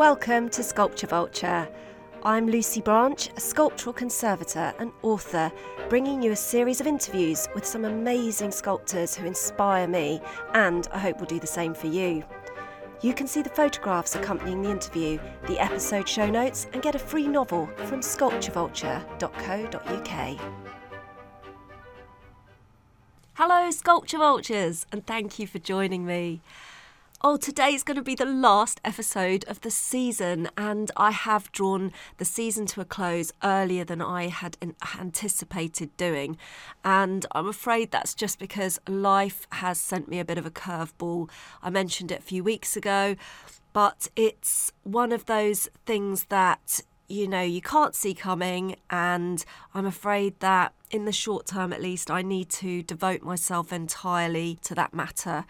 Welcome to Sculpture Vulture. I'm Lucy Branch, a sculptural conservator and author, bringing you a series of interviews with some amazing sculptors who inspire me and I hope will do the same for you. You can see the photographs accompanying the interview, the episode show notes, and get a free novel from sculpturevulture.co.uk. Hello, Sculpture Vultures, and thank you for joining me. Oh, today's going to be the last episode of the season, and I have drawn the season to a close earlier than I had anticipated doing. And I'm afraid that's just because life has sent me a bit of a curveball. I mentioned it a few weeks ago, but it's one of those things that you know you can't see coming and i'm afraid that in the short term at least i need to devote myself entirely to that matter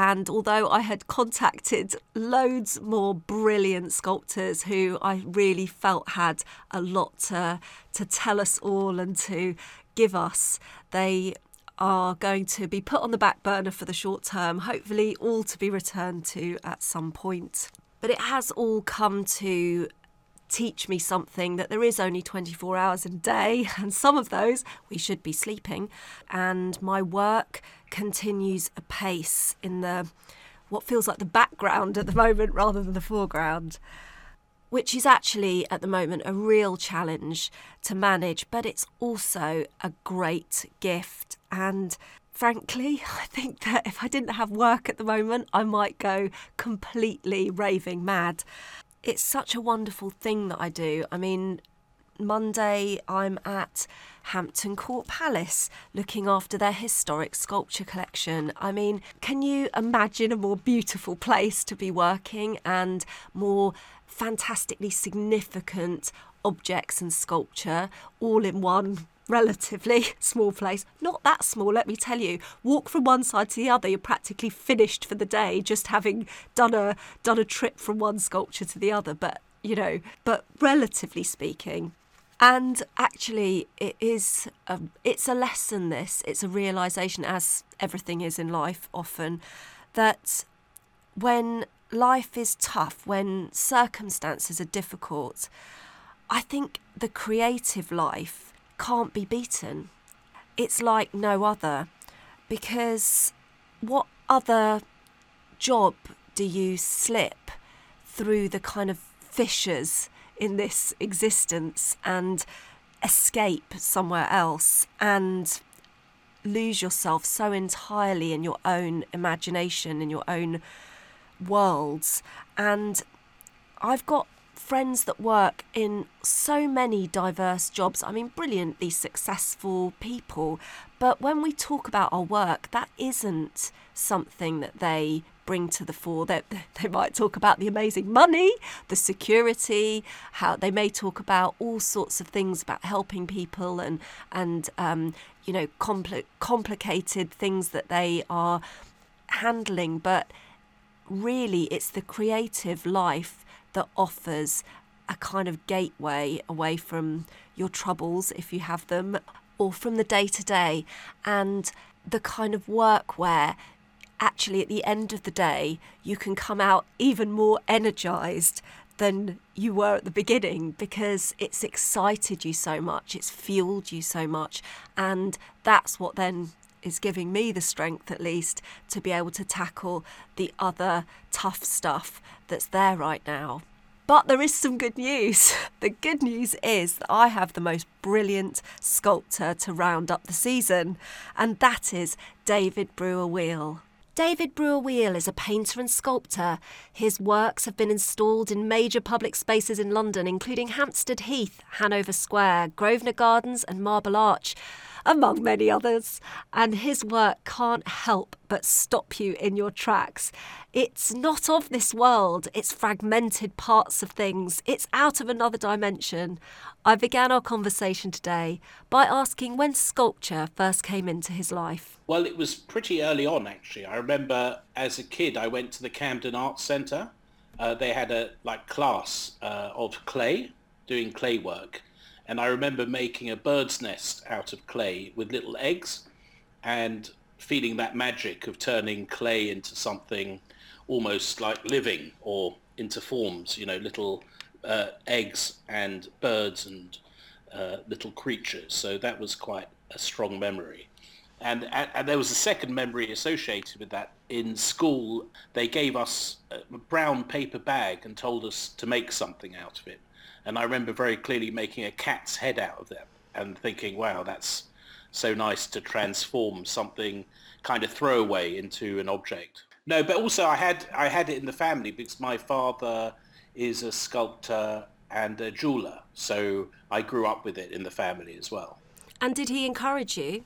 and although I had contacted loads more brilliant sculptors who I really felt had a lot to, to tell us all and to give us, they are going to be put on the back burner for the short term, hopefully, all to be returned to at some point. But it has all come to teach me something that there is only 24 hours a day, and some of those we should be sleeping. And my work continues apace in the what feels like the background at the moment rather than the foreground. Which is actually at the moment a real challenge to manage, but it's also a great gift. And frankly, I think that if I didn't have work at the moment, I might go completely raving mad it's such a wonderful thing that I do. I mean, Monday I'm at Hampton Court Palace looking after their historic sculpture collection. I mean, can you imagine a more beautiful place to be working and more fantastically significant objects and sculpture all in one relatively small place. Not that small, let me tell you. Walk from one side to the other, you're practically finished for the day, just having done a done a trip from one sculpture to the other. But you know, but relatively speaking, and actually it is a, it's a lesson this it's a realization as everything is in life often that when life is tough when circumstances are difficult i think the creative life can't be beaten. It's like no other because what other job do you slip through the kind of fissures in this existence and escape somewhere else and lose yourself so entirely in your own imagination, in your own worlds. And I've got friends that work in so many diverse jobs. I mean, brilliantly successful people. But when we talk about our work, that isn't something that they bring to the fore. They, they might talk about the amazing money, the security, how they may talk about all sorts of things about helping people and, and um, you know, compl- complicated things that they are handling. But really, it's the creative life that offers a kind of gateway away from your troubles, if you have them, or from the day to day, and the kind of work where actually at the end of the day you can come out even more energized than you were at the beginning because it's excited you so much, it's fueled you so much, and that's what then is giving me the strength at least to be able to tackle the other tough stuff that's there right now. But there is some good news. The good news is that I have the most brilliant sculptor to round up the season, and that is David Breuer-Weil. David Breuer-Weil is a painter and sculptor. His works have been installed in major public spaces in London, including Hampstead Heath, Hanover Square, Grosvenor Gardens, and Marble Arch among many others. And his work can't help but stop you in your tracks. It's not of this world, it's fragmented parts of things, it's out of another dimension. I began our conversation today by asking when sculpture first came into his life. Well, it was pretty early on, actually. I remember as a kid, I went to the Camden Arts Centre. Uh, they had a like class uh, of clay, doing clay work and I remember making a bird's nest out of clay with little eggs and feeling that magic of turning clay into something almost like living or into forms, you know, little uh, eggs and birds and uh, little creatures. So that was quite a strong memory. And, and, and, there was a second memory associated with that. In school, they gave us a brown paper bag and told us to make something out of it. And I remember very clearly making a cat's head out of them and thinking, wow, that's so nice to transform something kind of throwaway into an object. No, but also I had I had it in the family because my father is a sculptor and a jeweler, so I grew up with it in the family as well. And did he encourage you?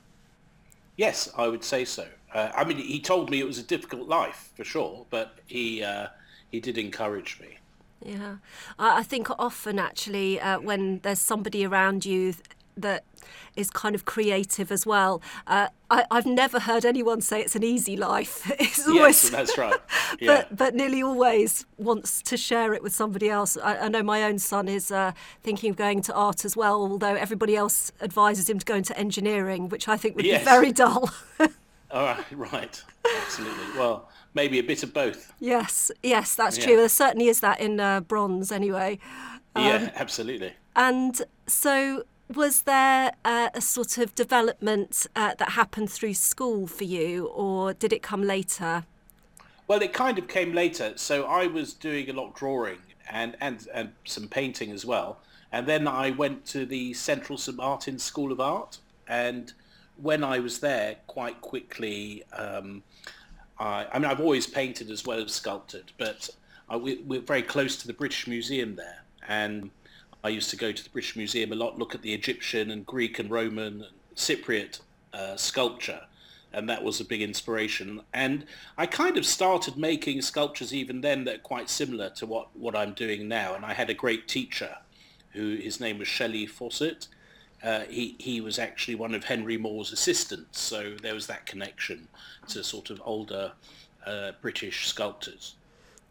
Yes, I would say so. Uh, I mean, he told me it was a difficult life for sure, but he uh, he did encourage me. Yeah, I think often actually uh, when there's somebody around you that is kind of creative as well. Uh, I, have never heard anyone say it's an easy life. It's always, yes, that's right. Yeah. but, but nearly always wants to share it with somebody else. I, I know my own son is uh, thinking of going to art as well, although everybody else advises him to go into engineering, which I think would yes. be very dull. All right, right, absolutely. Well, maybe a bit of both. Yes, yes, that's yeah. true. There certainly is that in uh, bronze, anyway. Um, yeah, absolutely. And so, was there uh, a sort of development uh, that happened through school for you, or did it come later? Well, it kind of came later. So I was doing a lot of drawing and, and, and some painting as well. And then I went to the Central St Martin's School of Art. And when I was there, quite quickly, um, I, I, mean, I've always painted as well as sculpted, but I, we, we're very close to the British Museum there. And I used to go to the British Museum a lot, look at the Egyptian and Greek and Roman and Cypriot uh, sculpture, and that was a big inspiration. And I kind of started making sculptures even then that are quite similar to what, what I'm doing now. And I had a great teacher who his name was Shelley Fawcett. Uh, he, he was actually one of Henry Moore's assistants, so there was that connection to sort of older uh, British sculptors.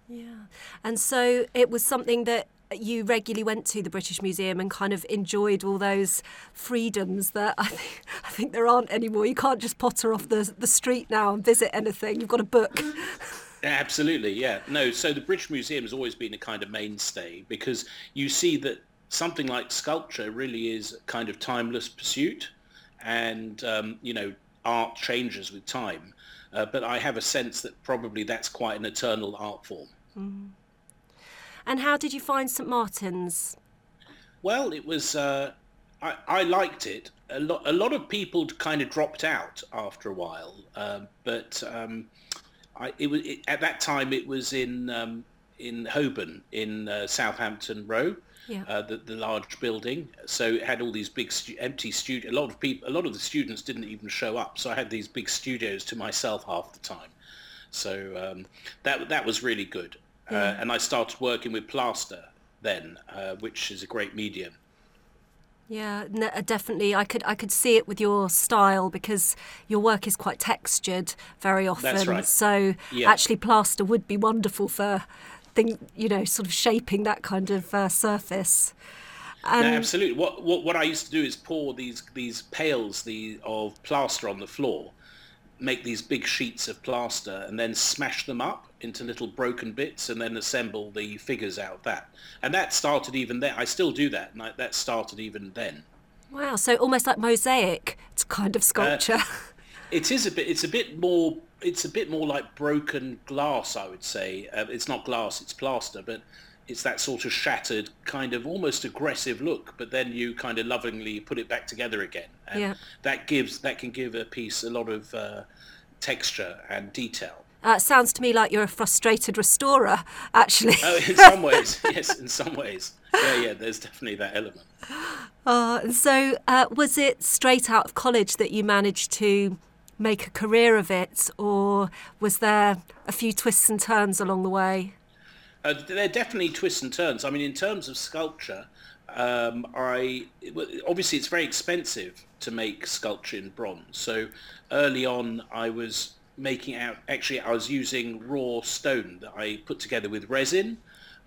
Yeah, and so it was something that you regularly went to the British Museum and kind of enjoyed all those freedoms that I think, I think there aren't anymore. You can't just potter off the, the street now and visit anything. You've got a book. Absolutely, yeah. No, so the British Museum has always been a kind of mainstay because you see that something like sculpture really is a kind of timeless pursuit and, um, you know, art changes with time. Uh, but I have a sense that probably that's quite an eternal art form. Mm. And how did you find St Martin's? Well, it was. Uh, I, I liked it. A lot. A lot of people kind of dropped out after a while, um, but um, I, it was it, at that time. It was in um, in Holborn in uh, Southampton Row. Yeah. Uh, the, the large building. So it had all these big stu- empty studio. A lot of people, a lot of the students didn't even show up. So I had these big studios to myself half the time. So um, that that was really good. Uh, yeah. Uh, and I started working with plaster then, uh, which is a great medium. Yeah, uh, definitely. I could I could see it with your style because your work is quite textured very often. That's right. So yeah. actually, plaster would be wonderful for, thing you know, sort of shaping that kind of uh, surface. no, absolutely. What, what what I used to do is pour these these pails the of plaster on the floor, make these big sheets of plaster and then smash them up into little broken bits and then assemble the figures out of that. And that started even then. I still do that, and I, that started even then. Wow! So almost like mosaic, it's kind of sculpture. Uh, it is a bit. It's a bit more. It's a bit more like broken glass, I would say. Uh, it's not glass; it's plaster, but it's that sort of shattered, kind of almost aggressive look. But then you kind of lovingly put it back together again, and yeah. that gives that can give a piece a lot of uh, texture and detail. Uh, sounds to me like you're a frustrated restorer, actually. oh, in some ways, yes, in some ways. Yeah, yeah, there's definitely that element. Uh, and so, uh, was it straight out of college that you managed to make a career of it, or was there a few twists and turns along the way? Uh, there are definitely twists and turns. I mean, in terms of sculpture, um, I obviously it's very expensive to make sculpture in bronze. So early on, I was making out. Actually, I was using raw stone that I put together with resin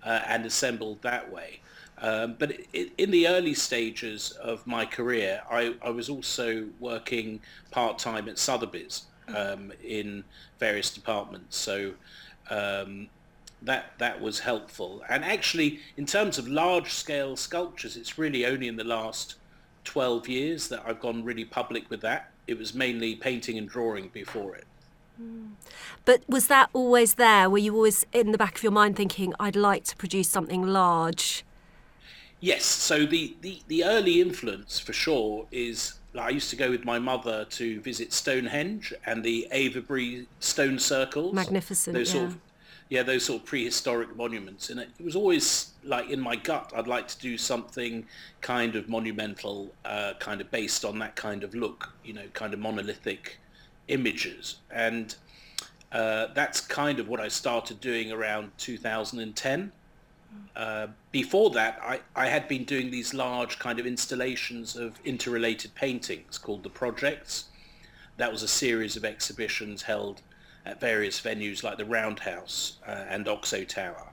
uh, and assembled that way. Um, but it, in the early stages of my career, I, I was also working part time at Sotheby's um, in various departments. So um, that that was helpful. And actually, in terms of large scale sculptures, it's really only in the last 12 years that I've gone really public with that. It was mainly painting and drawing before it. But was that always there? Were you always in the back of your mind thinking, I'd like to produce something large? Yes. So the, the, the early influence for sure is I used to go with my mother to visit Stonehenge and the Avebury stone circles. Magnificent. Those yeah. sort of yeah, those sort of prehistoric monuments. And it, it was always like in my gut, I'd like to do something kind of monumental, uh, kind of based on that kind of look, you know, kind of monolithic images. And uh, that's kind of what I started doing around 2010. Uh, before that, I, I had been doing these large kind of installations of interrelated paintings called the Projects. That was a series of exhibitions held at various venues like the Roundhouse uh, and Oxo Tower.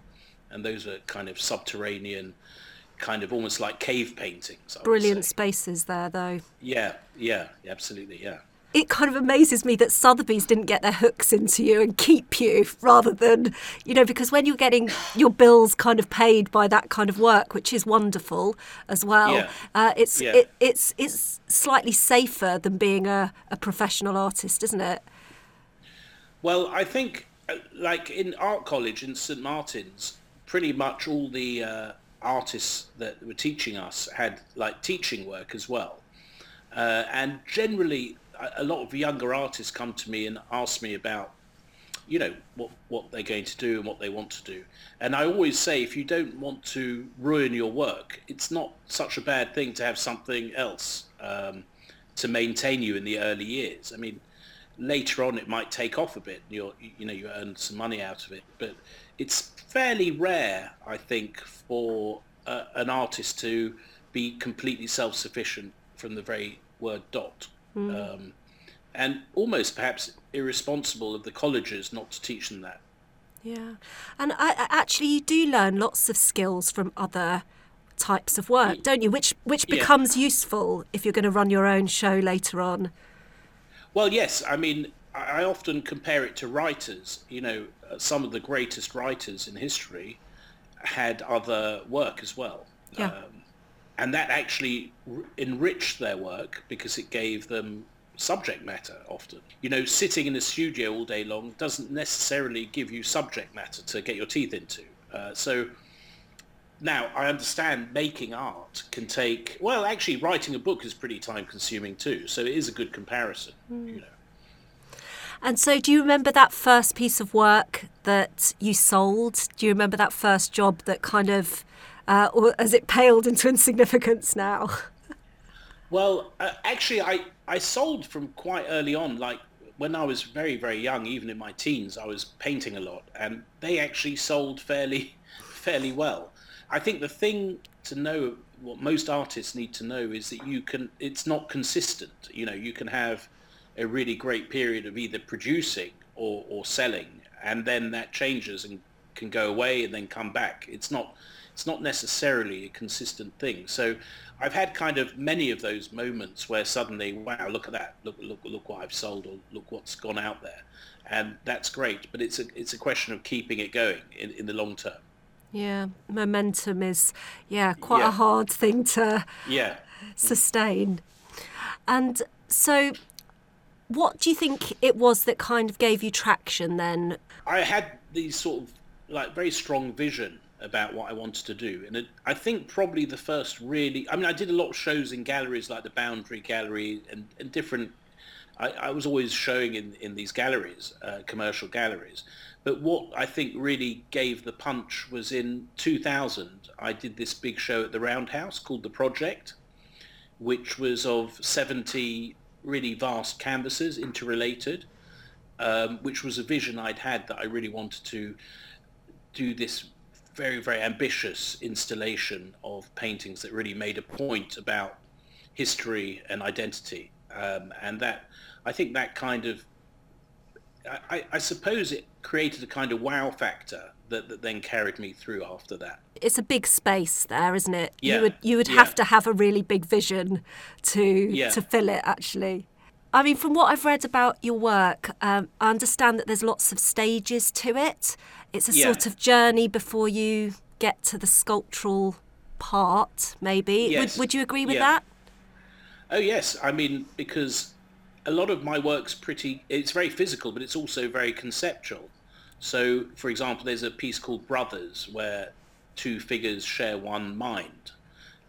And those are kind of subterranean, kind of almost like cave paintings. I Brilliant spaces there, though. Yeah, yeah, absolutely, yeah. It kind of amazes me that Sotheby's didn't get their hooks into you and keep you rather than, you know, because when you're getting your bills kind of paid by that kind of work, which is wonderful as well, Yeah. uh, it's Yeah. it, it's it's slightly safer than being a, a professional artist, isn't it? Well, I think, uh, like in art college in St Martin's, pretty much all the uh, artists that were teaching us had like teaching work as well. Uh, and generally, a, lot of younger artists come to me and ask me about, you know, what, what they're going to do and what they want to do. And I always say, if you don't want to ruin your work, it's not such a bad thing to have something else um, to maintain you in the early years. I mean, later on it might take off a bit you're you know you earn some money out of it but it's fairly rare i think for an artist to be completely self-sufficient from the very word dot um, and almost perhaps irresponsible of the colleges not to teach them that Yeah, and I, actually, you do learn lots of skills from other types of work, don't you? Which which Yeah. becomes useful if you're going to run your own show later on. Well, yes. I mean, I I often compare it to writers. You know, uh, some of the greatest writers in history had other work as well. Yeah. Um, and that actually r- enriched their work because it gave them subject matter often. You know, sitting in a studio all day long doesn't necessarily give you subject matter to get your teeth into. Uh, so now I understand making art can take, well, actually writing a book is pretty time consuming too. So it is a good comparison, you know. And so, do you remember that first piece of work that you sold? Do you remember that first job that kind of, uh, or has it paled into insignificance now? Well, uh, actually, I, I sold from quite early on. Like when I was very, very young, even in my teens, I was painting a lot, and they actually sold fairly, fairly well. I think the thing to know, what most artists need to know, is that you can. It's not consistent. You know, you can have a really great period of either producing or, or selling, and then that changes and can go away and then come back. It's not it's not necessarily a consistent thing. So I've had kind of many of those moments where suddenly, wow, look at that, look look look what I've sold or look what's gone out there, and that's great. But it's a it's a question of keeping it going in, in the long term. Yeah, momentum is, yeah, quite Yeah. a hard thing to Yeah. sustain. And so, what do you think it was that kind of gave you traction then? I had these sort of like very strong vision about what I wanted to do, and it, I think probably the first really. I mean, I did a lot of shows in galleries like the Boundary Gallery and, and different. I, I was always showing in in these galleries, uh, commercial galleries. But what I think really gave the punch was in 2000. I did this big show at the Roundhouse called The Project, which was of 70 really vast canvases interrelated um, which was a vision I'd had that I really wanted to do this very, very ambitious installation of paintings that really made a point about history and identity. Um, and that, I think that kind of, I, I- suppose it created a kind of wow factor that, that then carried me through after that. It's a big space there, isn't it? Yeah, You would you would yeah. have to have a really big vision to Yeah. to fill it actually. I mean, from what I've read about your work, um, I understand that there's lots of stages to it. It's a Yeah. sort of journey before you get to the sculptural part, maybe. Yes. Would, would you agree with Yeah. that? Oh yes, I mean because a lot of my work's pretty. It's very physical, but it's also very conceptual. So, for example, there's a piece called Brothers where two figures share one mind,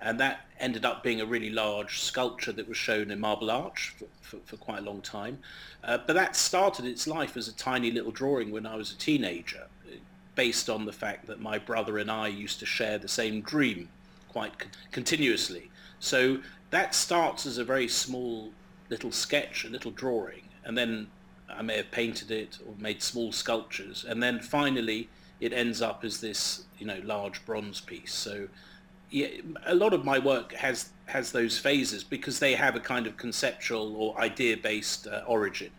and that ended up being a really large sculpture that was shown in Marble Arch for, for, for quite a long time. Uh, but that started its life as a tiny little drawing when I was a teenager, based on the fact that my brother and I used to share the same dream quite con- continuously. So that starts as a very small little sketch, a little drawing, and then I may have painted it or made small sculptures, and then finally it ends up as this, you know, large bronze piece. So yeah, a lot of my work has has those phases because they have a kind of conceptual or idea-based uh, origin.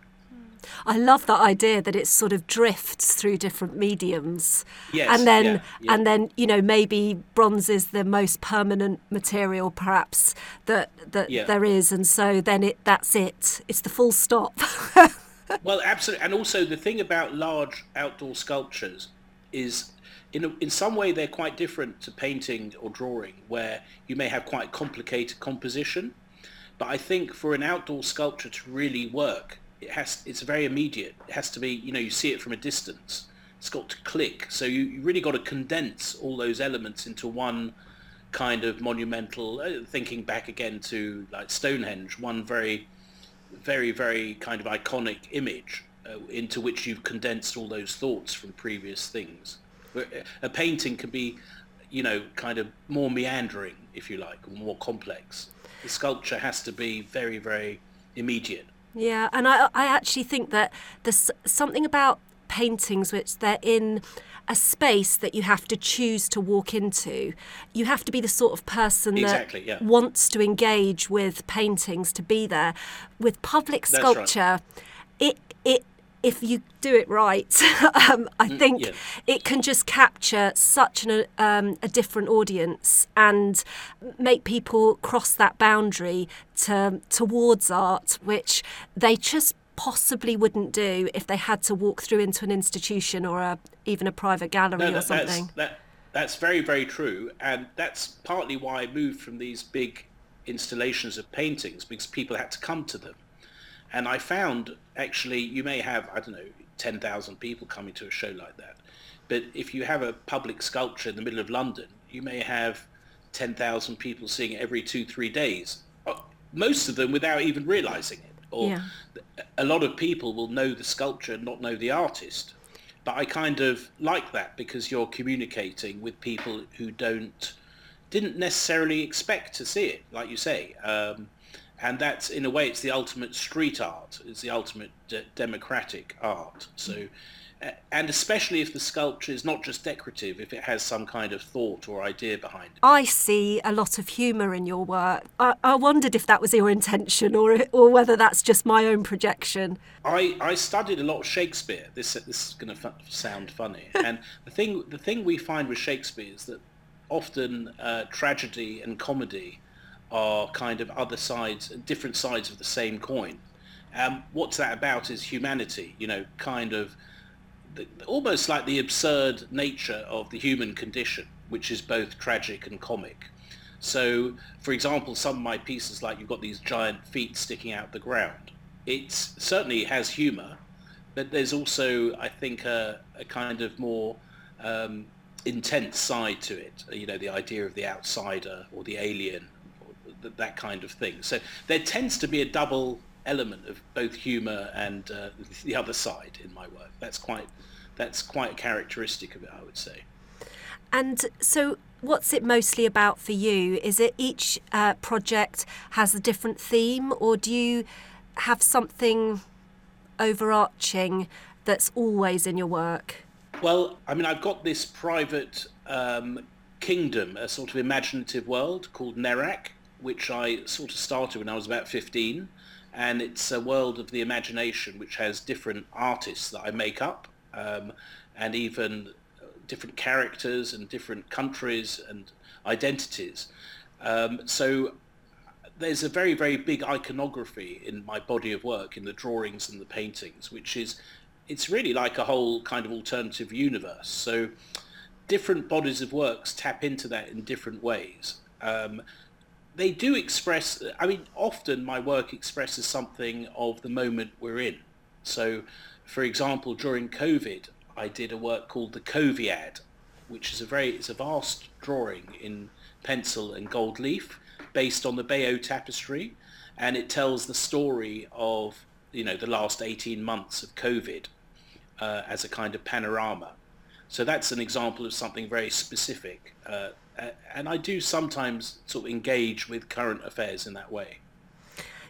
I love that idea that it sort of drifts through different mediums. Yes, and then yeah, yeah. and then, you know, maybe bronze is the most permanent material perhaps that that Yeah. there is and so then it that's it. It's the full stop. Well, absolutely, and also the thing about large outdoor sculptures is, in a, in some way, they're quite different to painting or drawing, where you may have quite complicated composition. But I think for an outdoor sculpture to really work, it has it's very immediate. It has to be, you know, you see it from a distance. It's got to click. So you, you really got to condense all those elements into one kind of monumental. Uh, thinking back again to like Stonehenge, one very very, very kind of iconic image uh, into which you've condensed all those thoughts from previous things. A painting can be, you know, kind of more meandering, if you like, more complex. The sculpture has to be very, very immediate. Yeah, and I I actually think that there's something about paintings which they're in a space that you have to choose to walk into. You have to be the sort of person that yeah. wants to engage with paintings to be there. With public That's right. sculpture, it it if you do it right, um, I think Mm, yeah. it can just capture such an, um, a different audience and make people cross that boundary to towards art, which they just possibly wouldn't do if they had to walk through into an institution or a, even a private gallery No, or that, that's, something. that, that's very, very true. And that's partly why I moved from these big installations of paintings, because people had to come to them. And I found, actually, you may have, I don't know, 10,000 people coming to a show like that. But if you have a public sculpture in the middle of London, you may have 10,000 people seeing it every two, three days. Uh, Most of them without even realizing it. Or Yeah. a lot of people will know the sculpture and not know the artist. But I kind of like that because you're communicating with people who don't didn't necessarily expect to see it, like you say. Um, and that's in a way it's the ultimate street art. It's the ultimate de- democratic art. So, and especially if the sculpture is not just decorative, if it has some kind of thought or idea behind it. I see a lot of humour in your work. I, I wondered if that was your intention or or whether that's just my own projection. I, I studied a lot of Shakespeare. This this is going to f- sound funny, and the thing the thing we find with Shakespeare is that often uh, tragedy and comedy are kind of other sides, different sides of the same coin. Um, what's that about is humanity. You know, kind of the, almost like the absurd nature of the human condition, which is both tragic and comic. So, for example, some of my pieces, like you've got these giant feet sticking out the ground, it certainly has humour, but there's also, I think, a, a kind of more um, intense side to it. You know, the idea of the outsider or the alien, or th- that kind of thing. So there tends to be a double element of both humour and uh, the other side in my work. That's quite that's quite characteristic of it, I would say. And so, what's it mostly about for you? Is it each uh, project has a different theme, or do you have something overarching that's always in your work? Well, I mean, I've got this private um, kingdom, a sort of imaginative world called Nerak, which I sort of started when I was about 15. And it's a world of the imagination which has different artists that I make up um, and even different characters and different countries and identities. Um, so there's a very, very big iconography in my body of work, in the drawings and the paintings, which is it's really like a whole kind of alternative universe. So different bodies of works tap into that in different ways. Um, they do express, I mean, often my work expresses something of the moment we're in. So, for example, during COVID, I did a work called the Coviad, which is a very, it's a vast drawing in pencil and gold leaf based on the Bayeux tapestry. And it tells the story of, you know, the last 18 months of COVID uh, as a kind of panorama. So that's an example of something very specific. Uh, and I do sometimes sort of engage with current affairs in that way.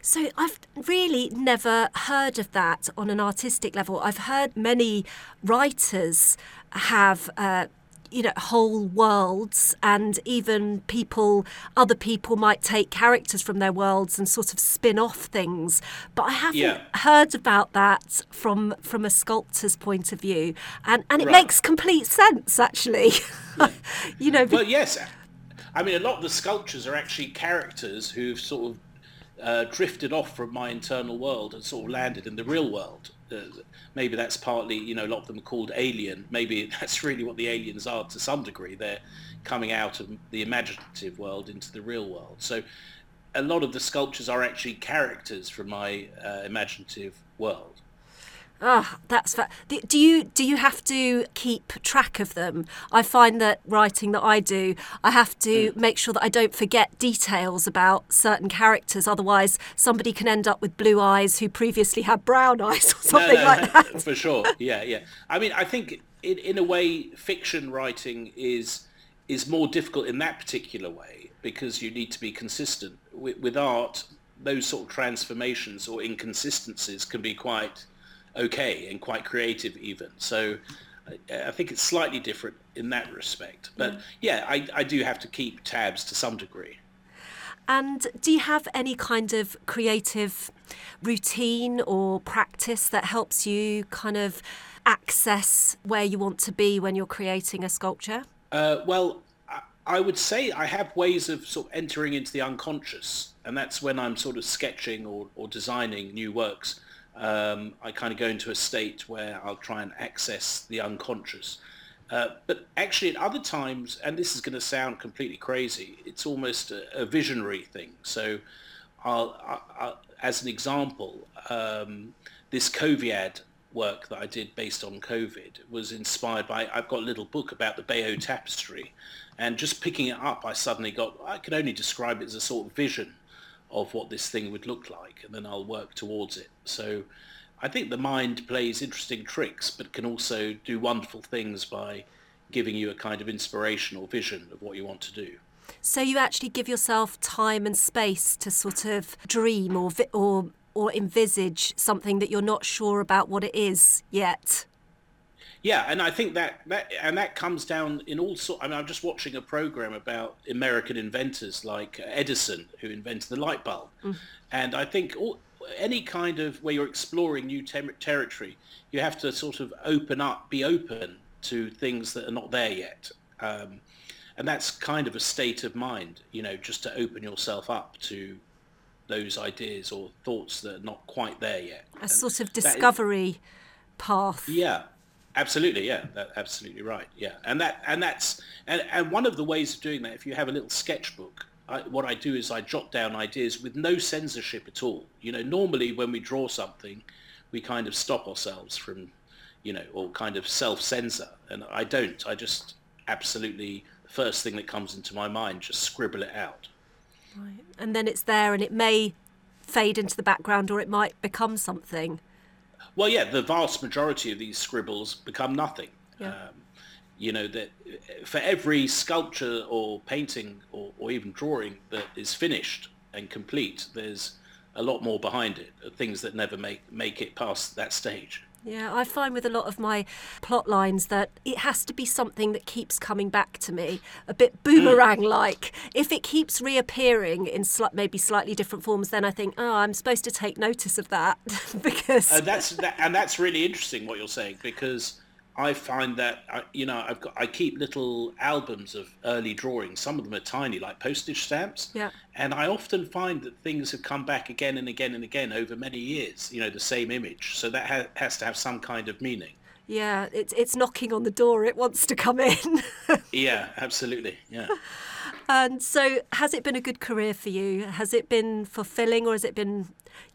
So I've really never heard of that on an artistic level. I've heard many writers have uh, you know whole worlds and even people other people might take characters from their worlds and sort of spin off things but i haven't yeah. heard about that from from a sculptor's point of view and and it right. makes complete sense actually yeah. you know well yes i mean a lot of the sculptures are actually characters who've sort of uh, drifted off from my internal world and sort of landed in the real world uh, maybe that's partly, you know, a lot of them are called alien. Maybe that's really what the aliens are to some degree. They're coming out of the imaginative world into the real world. So a lot of the sculptures are actually characters from my uh, imaginative world. Ah, oh, that's fa- do you do you have to keep track of them? I find that writing that I do, I have to mm. make sure that I don't forget details about certain characters. Otherwise, somebody can end up with blue eyes who previously had brown eyes or something no, no, like that. For sure, yeah, yeah. I mean, I think in in a way, fiction writing is is more difficult in that particular way because you need to be consistent. With, with art, those sort of transformations or inconsistencies can be quite okay and quite creative even. So I think it's slightly different in that respect. But mm. yeah, I, I do have to keep tabs to some degree. And do you have any kind of creative routine or practice that helps you kind of access where you want to be when you're creating a sculpture? Uh, well, I would say I have ways of sort of entering into the unconscious, and that's when I'm sort of sketching or, or designing new works um, I kind of go into a state where I'll try and access the unconscious. Uh, but actually at other times, and this is going to sound completely crazy, it's almost a, a visionary thing. So I'll, I, I, as an example, um, this Coviad work that I did based on COVID was inspired by, I've got a little book about the Bayeux tapestry and just picking it up, I suddenly got, I can only describe it as a sort of vision of what this thing would look like, and then I'll work towards it. So I think the mind plays interesting tricks, but can also do wonderful things by giving you a kind of inspirational vision of what you want to do. So you actually give yourself time and space to sort of dream or vi- or or envisage something that you're not sure about what it is yet. Yeah, and I think that, that and that comes down in all sort. I mean, I'm just watching a program about American inventors like Edison, who invented the light bulb, mm. and I think all, any kind of where you're exploring new ter- territory, you have to sort of open up, be open to things that are not there yet, um, and that's kind of a state of mind, you know, just to open yourself up to those ideas or thoughts that are not quite there yet. A and sort of discovery is, path. Yeah, Absolutely, yeah, that, absolutely right, yeah, and that and that's and, and one of the ways of doing that, if you have a little sketchbook, I, what I do is I jot down ideas with no censorship at all. You know, normally when we draw something, we kind of stop ourselves from, you know, or kind of self-censor, and I don't. I just absolutely the first thing that comes into my mind, just scribble it out. Right, and then it's there, and it may fade into the background, or it might become something. Well, yeah, the vast majority of these scribbles become nothing. Yeah. Um, you know that for every sculpture or painting or, or even drawing that is finished and complete, there's a lot more behind it, things that never make make it past that stage. Yeah, I find with a lot of my plot lines that it has to be something that keeps coming back to me, a bit boomerang like. Mm. If it keeps reappearing in sl- maybe slightly different forms, then I think, oh, I'm supposed to take notice of that because uh, that's that, and that's really interesting what you're saying because I find that I, you know I've got I keep little albums of early drawings. Some of them are tiny, like postage stamps. Yeah. And I often find that things have come back again and again and again over many years. You know, the same image. So that ha- has to have some kind of meaning. Yeah, it's it's knocking on the door. It wants to come in. Yeah, absolutely. Yeah. and so, has it been a good career for you? Has it been fulfilling, or has it been,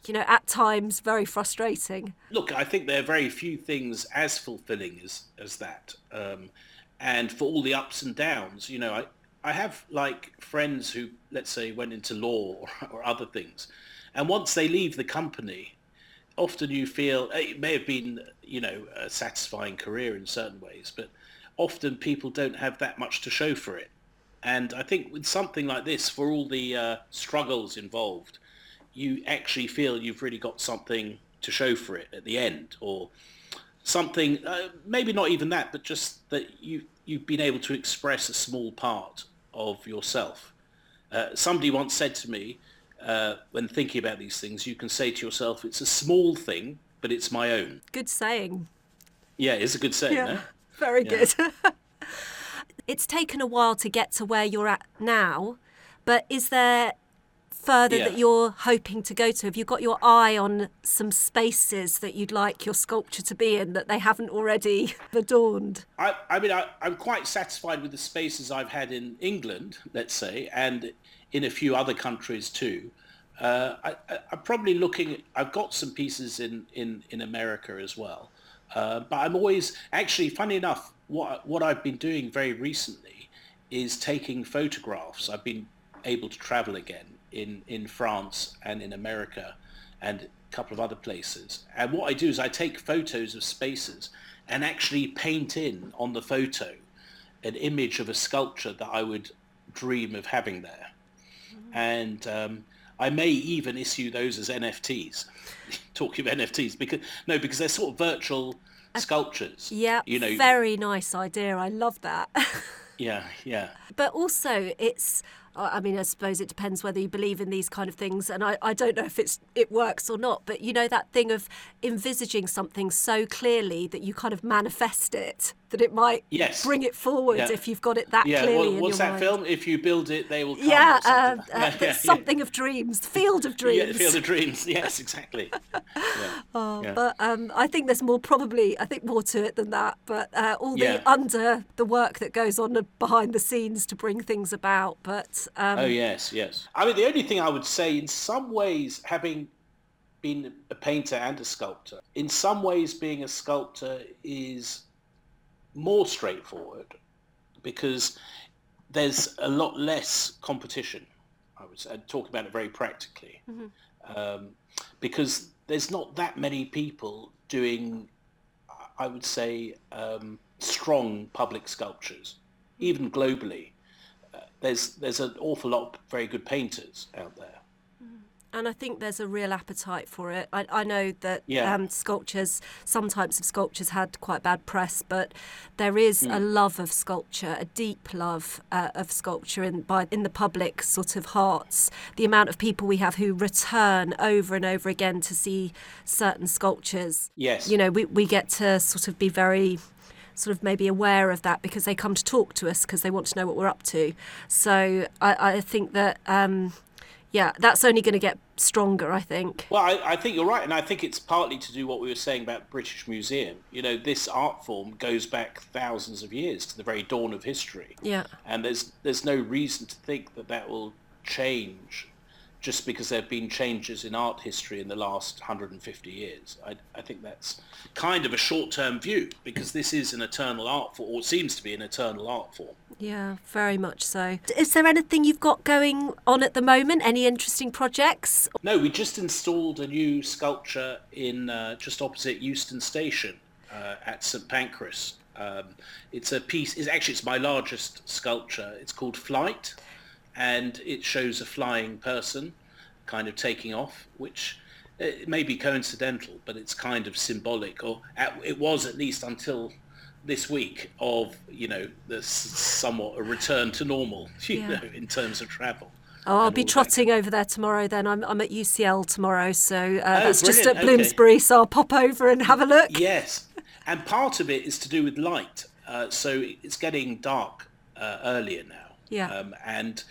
you know, at times very frustrating? Look, I think there are very few things as fulfilling as as that. Um, and for all the ups and downs, you know, I I have like friends who, let's say, went into law or, or other things, and once they leave the company, often you feel it may have been, you know, a satisfying career in certain ways, but often people don't have that much to show for it. And I think with something like this, for all the uh, struggles involved, you actually feel you've really got something to show for it at the end, or something, uh, maybe not even that, but just that you, you've been able to express a small part of yourself. Uh, somebody once said to me, uh, when thinking about these things, you can say to yourself, it's a small thing, but it's my own. Good saying. Yeah, it's a good saying, Yeah, very Yeah. good. it's taken a while to get to where you're at now, but is there further that you're hoping to go to? Have you got your eye on some spaces that you'd like your sculpture to be in that they haven't already adorned? I, I mean, I, I'm quite satisfied with the spaces I've had in England, let's say, and in a few other countries too. Uh, I, I, I'm probably looking. I've got some pieces in in in America as well, uh, but I'm always actually. Funny enough, what what I've been doing very recently is taking photographs. I've been able to travel again in in France and in America, and a couple of other places. And what I do is I take photos of spaces and actually paint in on the photo an image of a sculpture that I would dream of having there. And um, I may even issue those as NFTs. Talking of NFTs, because no, because they're sort of virtual sculptures. Yeah, you know. very nice idea. I love that. Yeah, yeah. but also it's I I mean, I suppose it depends whether you believe in these kind of things, and I, I don't know if it's it works or not. But you know that thing of envisaging something so clearly that you kind of manifest it, that it might Yes. bring it forward Yeah. if you've got it that Yeah, clearly in what's that mind. film? If you build it, they will come. Yeah, or uh, something. uh, Yeah, but yeah, yeah. something of dreams, field of dreams. Yeah, Field of Dreams. Yes, exactly. Oh. But um, I think there's more probably I think more to it than that. But uh, all the under the work that goes on behind the scenes to bring things about. But um, Oh yes, yes. I mean, the only thing I would say, in some ways, having been a painter and a sculptor, in some ways, being a sculptor is more straightforward because there's a lot less competition. I would say, talk about it very practically, um, because there's not that many people doing, I would say, um, strong public sculptures, even globally there's there's an awful lot of very good painters out there. And I think there's a real appetite for it. I, I know that Yeah. um, sculptures, some types of sculptures had quite bad press, but there is a Hmm. love of sculpture, a deep love uh, of sculpture in by in the public sort of hearts. The amount of people we have who return over and over again to see certain sculptures. Yes. You know, we, we get to sort of be very sort of maybe aware of that because they come to talk to us because they want to know what we're up to. So I, I think that um, yeah, that's only going to get stronger. I think. Well, I, I think you're right, and I think it's partly to do what we were saying about British Museum. You know, this art form goes back thousands of years to the very dawn of history, Yeah. and there's there's no reason to think that that will change just because there have been changes in art history in the last 150 years. I, I think that's kind of a short-term view because this is an eternal art form, or seems to be an eternal art form. Yeah, very much so. Is there anything you've got going on at the moment? Any interesting projects? No, we just installed a new sculpture in uh, just opposite Euston Station uh, at St Pancras. Um, it's a piece. It's actually it's my largest sculpture. It's called Flight, and it shows a flying person, kind of taking off, which uh, it may be coincidental, but it's kind of symbolic, or at, it was at least until this week of you know the s- somewhat a return to normal, you Yeah. know, in terms of travel. Oh, I'll be all that. trotting over there tomorrow. Then I'm, I'm at UCL tomorrow, so uh, Oh, that's just at brilliant, okay. Bloomsbury. So I'll pop over and have a look. Yes. And part of it is to do with light. Uh, so it's getting dark uh, earlier now. Yeah. Um, and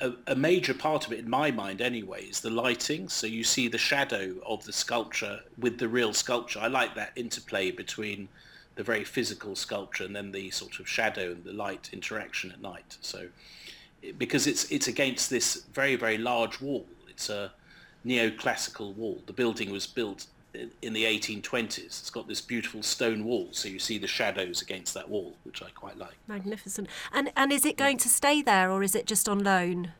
a, a, major part of it, in my mind anyway, is the lighting. So you see the shadow of the sculpture with the real sculpture. I like that interplay between the very physical sculpture and then the sort of shadow and the light interaction at night. So because it's it's against this very very large wall. It's a neoclassical wall. The building was built in the 1820s. It's got this beautiful stone wall, so you see the shadows against that wall, which I quite like. Magnificent. And and is it going to stay there, or is it just on loan?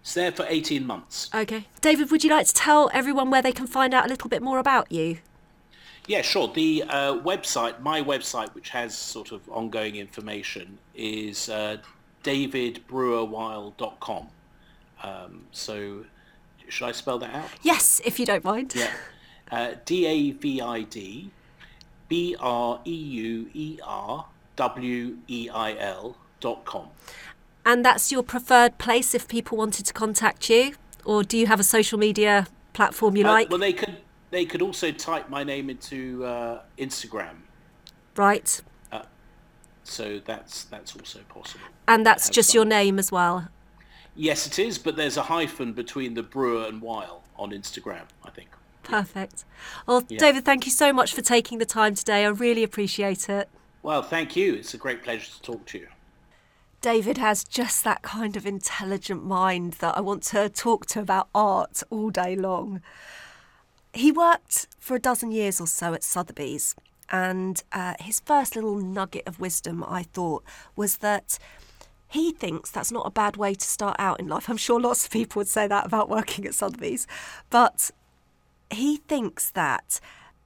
It's there for 18 months. Okay. David, would you like to tell everyone where they can find out a little bit more about you? Yeah, sure. The uh, website, my website, which has sort of ongoing information, is uh, davidbreuerweil.com. Um, so should I spell that out? Yes, if you don't mind. Yeah. Uh, D-A-V-I-D B-R-E-U-E-R-W-E-I-L dot com. And that's your preferred place if people wanted to contact you? Or do you have a social media platform you uh, like? Well, they could they could also type my name into uh, Instagram. Right. Uh, so that's that's also possible. And that's just your name as well. Yes, it is, but there's a hyphen between the Breuer and Weil on Instagram, I think. Perfect. Well, yeah. David, thank you so much for taking the time today. I really appreciate it. Well, thank you. It's a great pleasure to talk to you. David has just that kind of intelligent mind that I want to talk to about art all day long. He worked for a dozen years or so at Sotheby's, and uh, his first little nugget of wisdom, I thought, was that he thinks that's not a bad way to start out in life. I'm sure lots of people would say that about working at Sotheby's, but he thinks that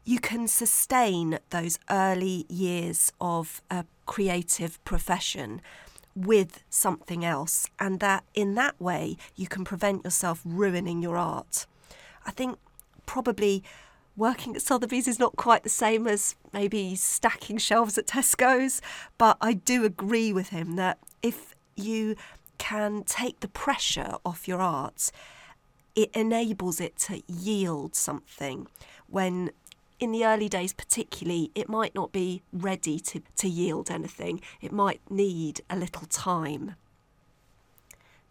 you can sustain those early years of a creative profession with something else, and that in that way you can prevent yourself ruining your art. I think probably working at Sotheby's is not quite the same as maybe stacking shelves at Tesco's, but I do agree with him that if you can take the pressure off your art, it enables it to yield something when in the early days particularly it might not be ready to, to yield anything. It might need a little time.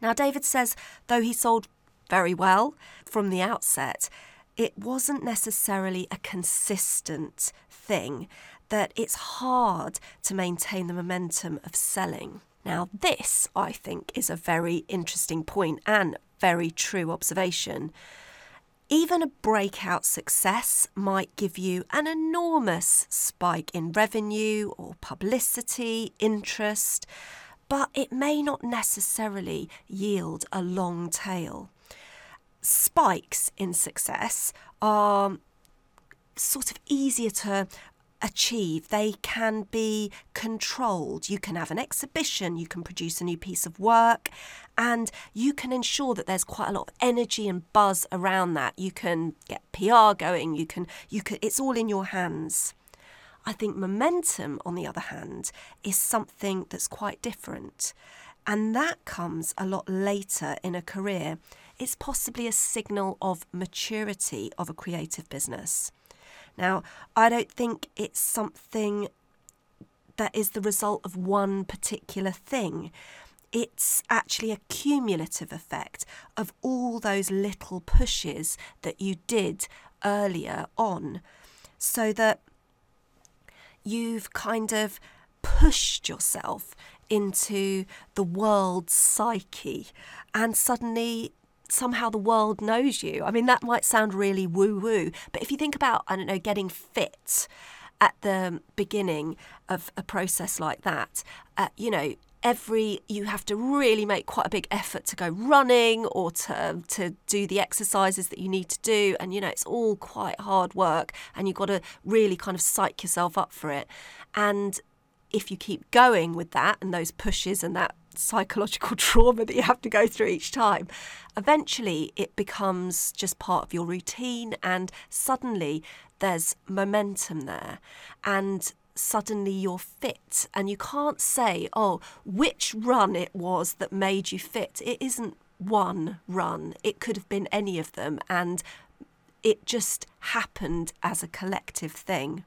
Now david says though he sold very well from the outset it wasn't necessarily a consistent thing that it's hard to maintain the momentum of selling now, this, I think, is a very interesting point and very true observation. Even a breakout success might give you an enormous spike in revenue or publicity, interest, but it may not necessarily yield a long tail. Spikes in success are sort of easier to achieve. They can be controlled. You can have an exhibition, you can produce a new piece of work, and you can ensure that there's quite a lot of energy and buzz around that. You can get PR going, you can you can it's all in your hands. I think momentum on the other hand is something that's quite different. And that comes a lot later in a career. It's possibly a signal of maturity of a creative business. Now, I don't think it's something that is the result of one particular thing. It's actually a cumulative effect of all those little pushes that you did earlier on, so that you've kind of pushed yourself into the world's psyche, and suddenly somehow the world knows you. I mean, that might sound really woo woo, but if you think about, I don't know, getting fit at the beginning of a process like that, uh, you know, every you have to really make quite a big effort to go running or to to do the exercises that you need to do and you know it's all quite hard work and you've got to really kind of psych yourself up for it and if you keep going with that and those pushes and that psychological trauma that you have to go through each time, eventually it becomes just part of your routine, and suddenly there's momentum there. And suddenly you're fit, and you can't say, oh, which run it was that made you fit. It isn't one run, it could have been any of them, and it just happened as a collective thing.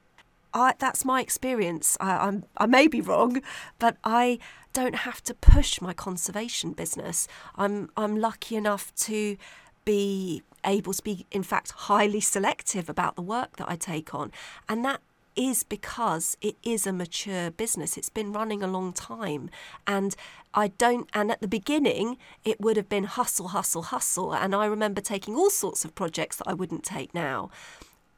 I, that's my experience. I, I'm, I may be wrong, but I don't have to push my conservation business. I'm, I'm lucky enough to be able to be, in fact, highly selective about the work that I take on. And that is because it is a mature business. It's been running a long time. And I don't, and at the beginning, it would have been hustle, hustle, hustle. And I remember taking all sorts of projects that I wouldn't take now.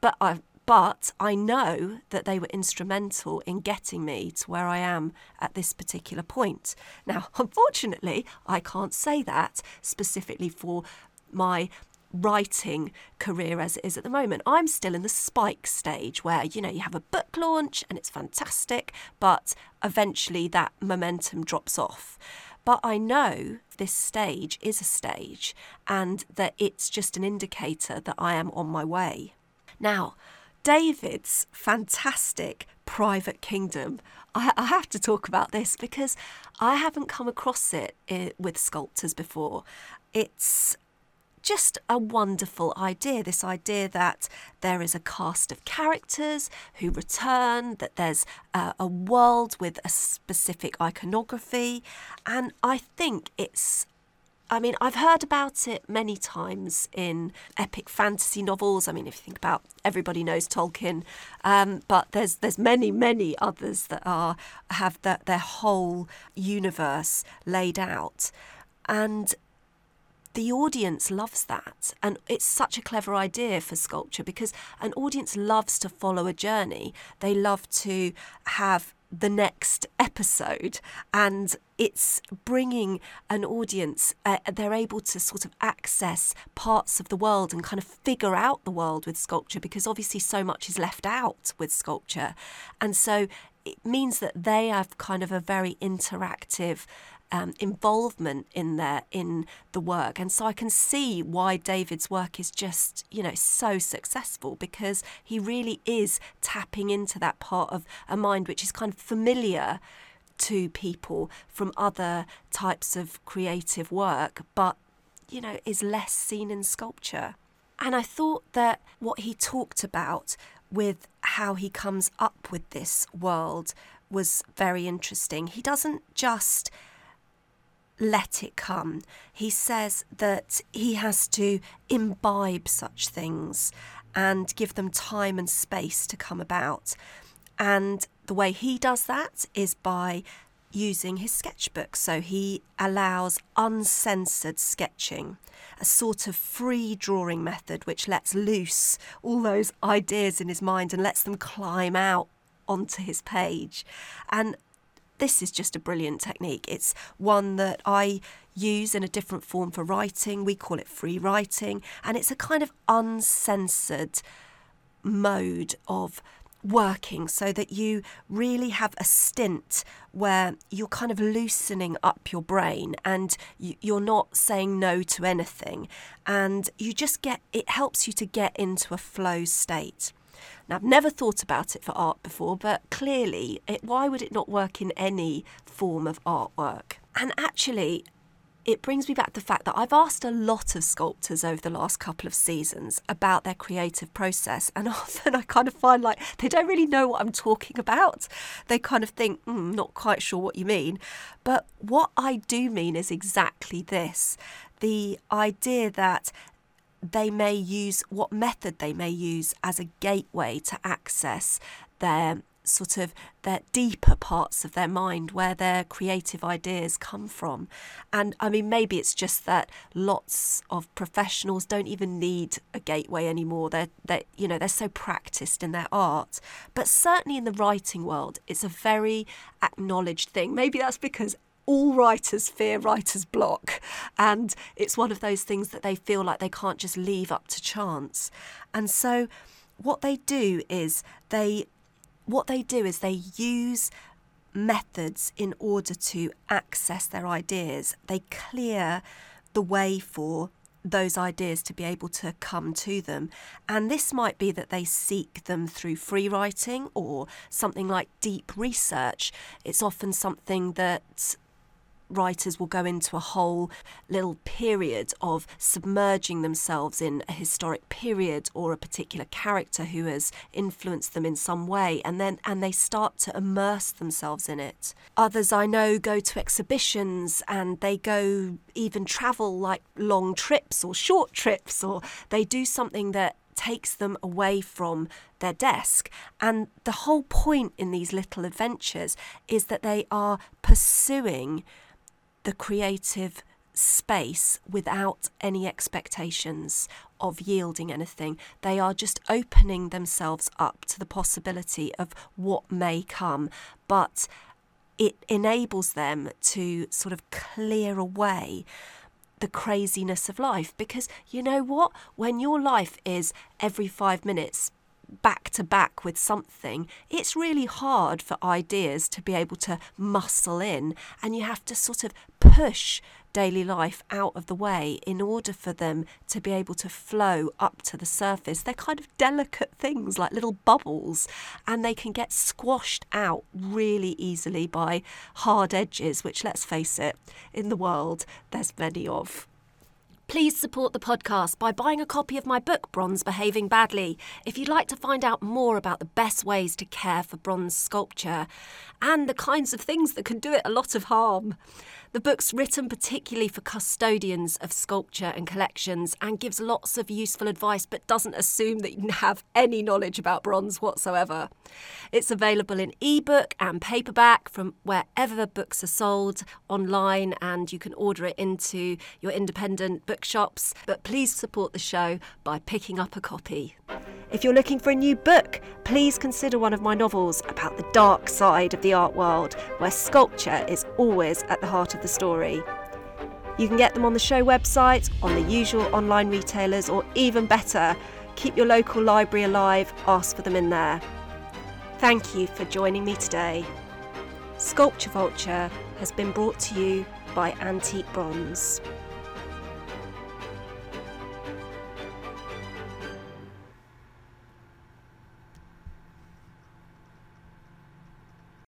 But I, but I know that they were instrumental in getting me to where I am at this particular point. Now, unfortunately, I can't say that specifically for my writing career as it is at the moment. I'm still in the spike stage where, you know, you have a book launch and it's fantastic, but eventually that momentum drops off. But I know this stage is a stage and that it's just an indicator that I am on my way. Now, David's fantastic private kingdom. I, I, have to talk about this because I haven't come across it eh, with sculptors before. It's just a wonderful idea this idea that there is a cast of characters who return, that there's a, a world with a specific iconography, and I think it's I mean, I've heard about it many times in epic fantasy novels. I mean, if you think about everybody knows Tolkien, um, but there's there's many many others that are have the, their whole universe laid out, and the audience loves that. And it's such a clever idea for sculpture because an audience loves to follow a journey. They love to have the next episode and it's bringing an audience uh, they're able to sort of access parts of the world and kind of figure out the world with sculpture because obviously so much is left out with sculpture. And so it means that they have kind of a very interactive um, involvement in there in the work, and so I can see why David's work is just you know so successful because he really is tapping into that part of a mind which is kind of familiar to people from other types of creative work, but you know is less seen in sculpture. And I thought that what he talked about with how he comes up with this world was very interesting. He doesn't just let it come. He says that he has to imbibe such things and give them time and space to come about. And the way he does that is by using his sketchbook. So he allows uncensored sketching, a sort of free drawing method which lets loose all those ideas in his mind and lets them climb out onto his page. And this is just a brilliant technique. It's one that I use in a different form for writing. We call it free writing, and it's a kind of uncensored mode of working so that you really have a stint where you're kind of loosening up your brain and you're not saying no to anything and you just get it helps you to get into a flow state now, I've never thought about it for art before, but clearly, it, why would it not work in any form of artwork? And actually, it brings me back to the fact that I've asked a lot of sculptors over the last couple of seasons about their creative process, and often I kind of find like they don't really know what I'm talking about. They kind of think, mm, not quite sure what you mean. But what I do mean is exactly this the idea that they may use what method they may use as a gateway to access their sort of their deeper parts of their mind where their creative ideas come from. And i mean maybe it's just that lots of professionals don't even need a gateway anymore. They're they you know they're so practiced in their art. But certainly in the writing world it's a very acknowledged thing. Maybe that's because all writers fear writer's block. And it's one of those things that they feel like they can't just leave up to chance. And so what they do is they what they do is they use methods in order to access their ideas. They clear the way for those ideas to be able to come to them. And this might be that they seek them through free writing or something like deep research. It's often something that writers will go into a whole little period of submerging themselves in a historic period or a particular character who has influenced them in some way and then and they start to immerse themselves in it. Others I know go to exhibitions and they go even travel like long trips or short trips or they do something that takes them away from their desk. And the whole point in these little adventures is that they are pursuing the creative space without any expectations of yielding anything. They are just opening themselves up to the possibility of what may come, but it enables them to sort of clear away the craziness of life because you know what? When your life is every five minutes back to back with something, it's really hard for ideas to be able to muscle in, and you have to sort of push daily life out of the way in order for them to be able to flow up to the surface. They're kind of delicate things like little bubbles, and they can get squashed out really easily by hard edges, which, let's face it, in the world, there's many of. Please support the podcast by buying a copy of my book, Bronze Behaving Badly, if you'd like to find out more about the best ways to care for bronze sculpture and the kinds of things that can do it a lot of harm. The book's written particularly for custodians of sculpture and collections and gives lots of useful advice but doesn't assume that you have any knowledge about bronze whatsoever. It's available in ebook and paperback from wherever books are sold online and you can order it into your independent bookshops. But please support the show by picking up a copy. If you're looking for a new book, please consider one of my novels about the dark side of the art world, where sculpture is always at the heart of the story. You can get them on the show website, on the usual online retailers, or even better, keep your local library alive, ask for them in there. Thank you for joining me today. Sculpture Vulture has been brought to you by Antique Bronze.